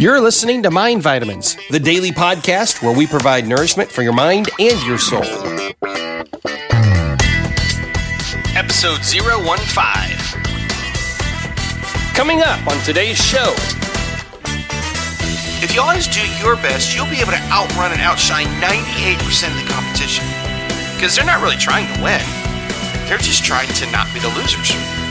You're listening to Mind Vitamins, the daily podcast where we provide nourishment for your mind and your soul. Episode 015. Coming up on today's show. If you always do your best, you'll be able to outrun and outshine 98% of the competition. Because they're not really trying to win, they're just trying to not be the losers.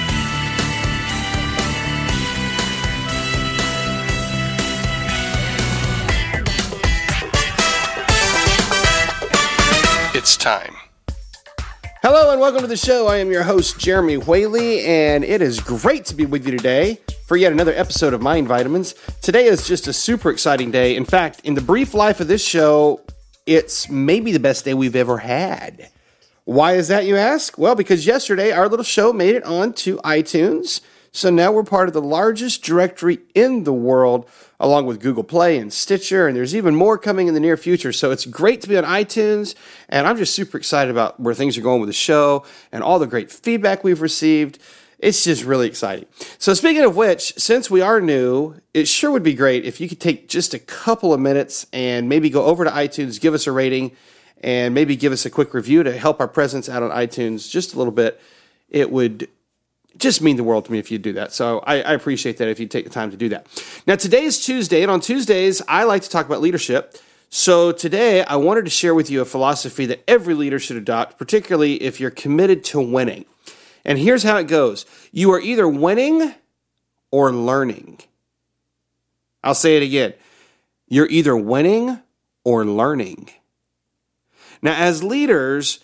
It's time. Hello and welcome to the show. I am your host, Jeremy Whaley, and it is great to be with you today for yet another episode of Mind Vitamins. Today is just a super exciting day. In fact, in the brief life of this show, it's maybe the best day we've ever had. Why is that, you ask? Well, because yesterday our little show made it onto iTunes. So now we're part of the largest directory in the world, along with Google Play and Stitcher, and there's even more coming in the near future. So it's great to be on iTunes, and I'm just super excited about where things are going with the show and all the great feedback we've received. It's just really exciting. So, speaking of which, since we are new, it sure would be great if you could take just a couple of minutes and maybe go over to iTunes, give us a rating, and maybe give us a quick review to help our presence out on iTunes just a little bit. It would just mean the world to me if you do that. So I, I, appreciate that if you take the time to do that. Now, today is Tuesday, and on Tuesdays, I like to talk about leadership. So today, I wanted to share with you a philosophy that every leader should adopt, particularly if you're committed to winning. And here's how it goes you are either winning or learning. I'll say it again. You're either winning or learning. Now, as leaders,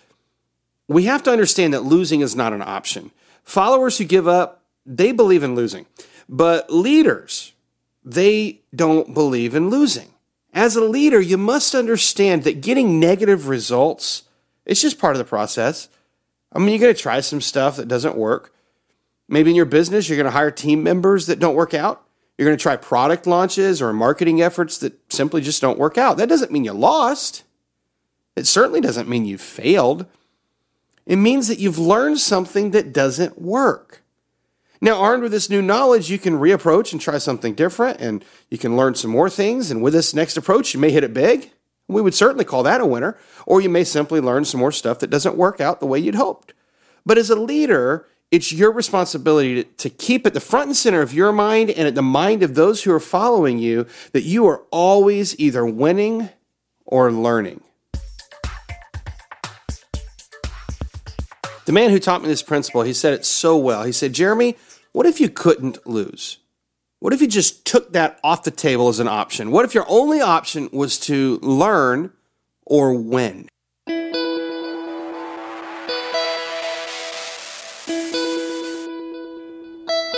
we have to understand that losing is not an option. Followers who give up, they believe in losing. But leaders, they don't believe in losing. As a leader, you must understand that getting negative results, it's just part of the process. I mean, you're going to try some stuff that doesn't work. Maybe in your business, you're going to hire team members that don't work out. You're going to try product launches or marketing efforts that simply just don't work out. That doesn't mean you lost. It certainly doesn't mean you failed. It means that you've learned something that doesn't work. Now, armed with this new knowledge, you can reapproach and try something different, and you can learn some more things. And with this next approach, you may hit it big. We would certainly call that a winner. Or you may simply learn some more stuff that doesn't work out the way you'd hoped. But as a leader, it's your responsibility to, to, keep at the front and center of your mind and at the mind of those who are following you that you are always either winning or learning. The man who taught me this principle, he said it so well. He said, Jeremy, what if you couldn't lose? What if you just took that off the table as an option? What if your only option was to learn or win?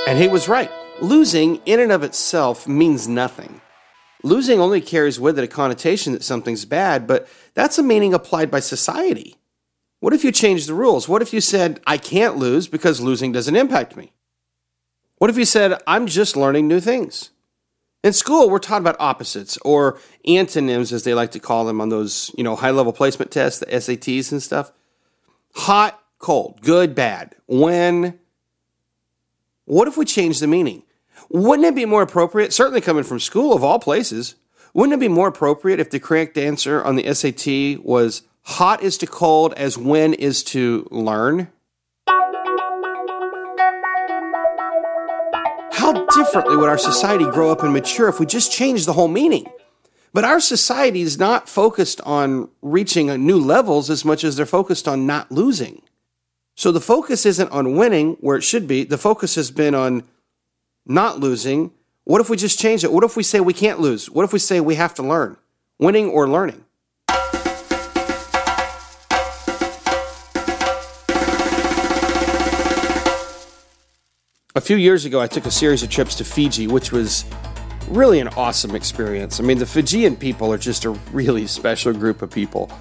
And he was right. Losing in and of itself means nothing. Losing only carries with it a connotation that something's bad, but that's a meaning applied by society. What if you changed the rules? What if you said, I can't lose because losing doesn't impact me? What if you said, I'm just learning new things? In school, we're taught about opposites or antonyms, as they like to call them on those, you know, high level placement tests, the SATs and stuff. Hot, cold, good, bad, when. What if we change the meaning? Wouldn't it be more appropriate, certainly coming from school of all places, wouldn't it be more appropriate if the correct answer on the SAT was hot is to cold as when is to learn? How differently would our society grow up and mature if we just changed the whole meaning? But our society is not focused on reaching new levels as much as they're focused on not losing. So the focus isn't on winning where it should be. The focus has been on not losing. What if we just change it? What if we say we can't lose? What if we say we have to learn? Winning or learning? A few years ago, I took a series of trips to Fiji, which was really an awesome experience. I mean, the Fijian people are just a really special group of people.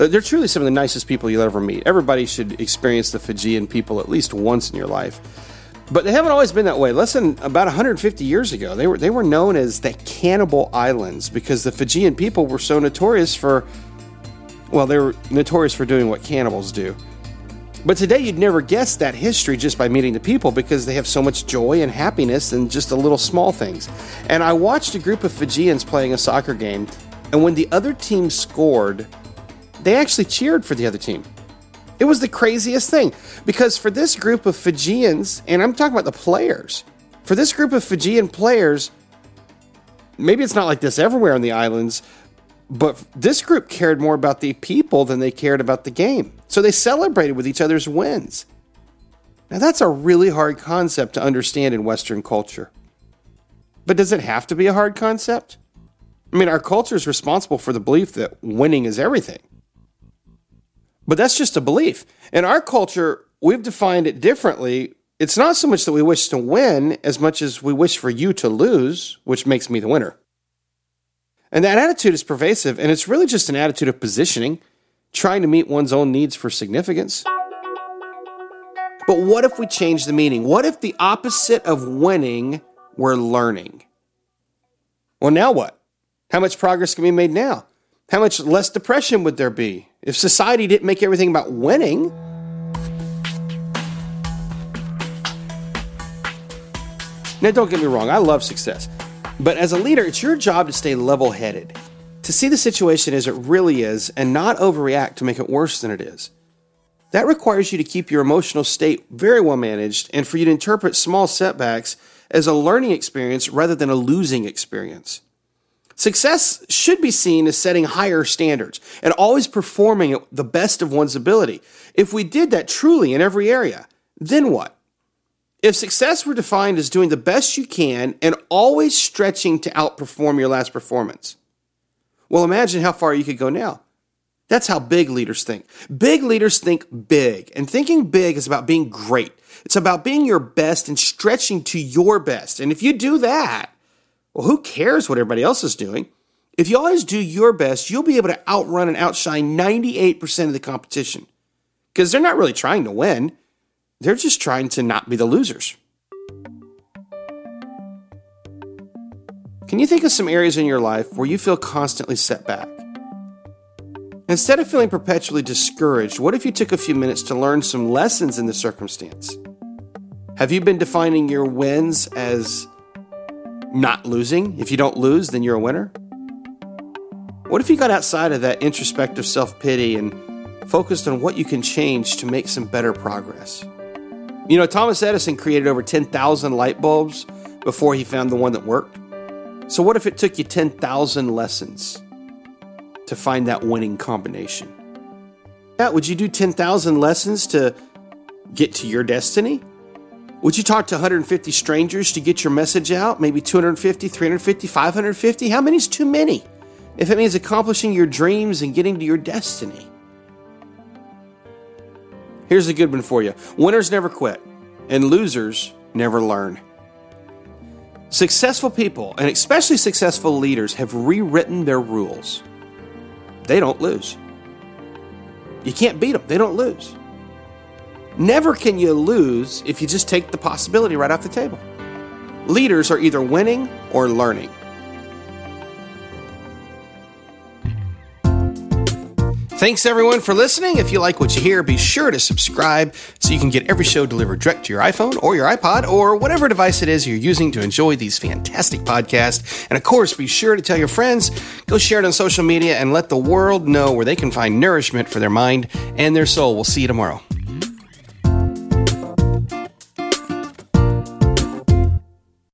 Uh, they're truly some of the nicest people you'll ever meet. Everybody should experience the Fijian people at least once in your life. But they haven't always been that way. Less than about 150 years ago, they were they were known as the Cannibal Islands because the Fijian people were so notorious for well, they were notorious for doing what cannibals do. But today you'd never guess that history just by meeting the people because they have so much joy and happiness in just the little small things. And I watched a group of Fijians playing a soccer game, and when the other team scored, they actually cheered for the other team. It was the craziest thing because for this group of Fijians, and I'm talking about the players, for this group of Fijian players, maybe it's not like this everywhere on the islands, but this group cared more about the people than they cared about the game. So they celebrated with each other's wins. Now, that's a really hard concept to understand in Western culture. But does it have to be a hard concept? I mean, our culture is responsible for the belief that winning is everything. But that's just a belief. In our culture, we've defined it differently. It's not so much that we wish to win as much as we wish for you to lose, which makes me the winner. And that attitude is pervasive, and it's really just an attitude of positioning, trying to meet one's own needs for significance. But what if we change the meaning? What if the opposite of winning were learning? Well, now what? How much progress can be made now? How much less depression would there be if society didn't make everything about winning? Now, don't get me wrong, I love success. But as a leader, it's your job to stay level headed, to see the situation as it really is and not overreact to make it worse than it is. That requires you to keep your emotional state very well managed and for you to interpret small setbacks as a learning experience rather than a losing experience. Success should be seen as setting higher standards and always performing at the best of one's ability. If we did that truly in every area, then what? If success were defined as doing the best you can and always stretching to outperform your last performance, well, imagine how far you could go now. That's how big leaders think. Big leaders think big, and thinking big is about being great. It's about being your best and stretching to your best. And if you do that, well, who cares what everybody else is doing? If you always do your best, you'll be able to outrun and outshine 98% of the competition because they're not really trying to win. They're just trying to not be the losers. Can you think of some areas in your life where you feel constantly set back? Instead of feeling perpetually discouraged, what if you took a few minutes to learn some lessons in the circumstance? Have you been defining your wins as not losing? If you don't lose, then you're a winner? What if you got outside of that introspective self pity and focused on what you can change to make some better progress? You know, Thomas Edison created over 10,000 light bulbs before he found the one that worked. So, what if it took you 10,000 lessons to find that winning combination? Yeah, would you do 10,000 lessons to get to your destiny? Would you talk to 150 strangers to get your message out? Maybe 250, 350, 550? How many is too many? If it means accomplishing your dreams and getting to your destiny. Here's a good one for you winners never quit, and losers never learn. Successful people, and especially successful leaders, have rewritten their rules. They don't lose. You can't beat them, they don't lose. Never can you lose if you just take the possibility right off the table. Leaders are either winning or learning. Thanks everyone for listening. If you like what you hear, be sure to subscribe so you can get every show delivered direct to your iPhone or your iPod or whatever device it is you're using to enjoy these fantastic podcasts. And of course, be sure to tell your friends, go share it on social media, and let the world know where they can find nourishment for their mind and their soul. We'll see you tomorrow.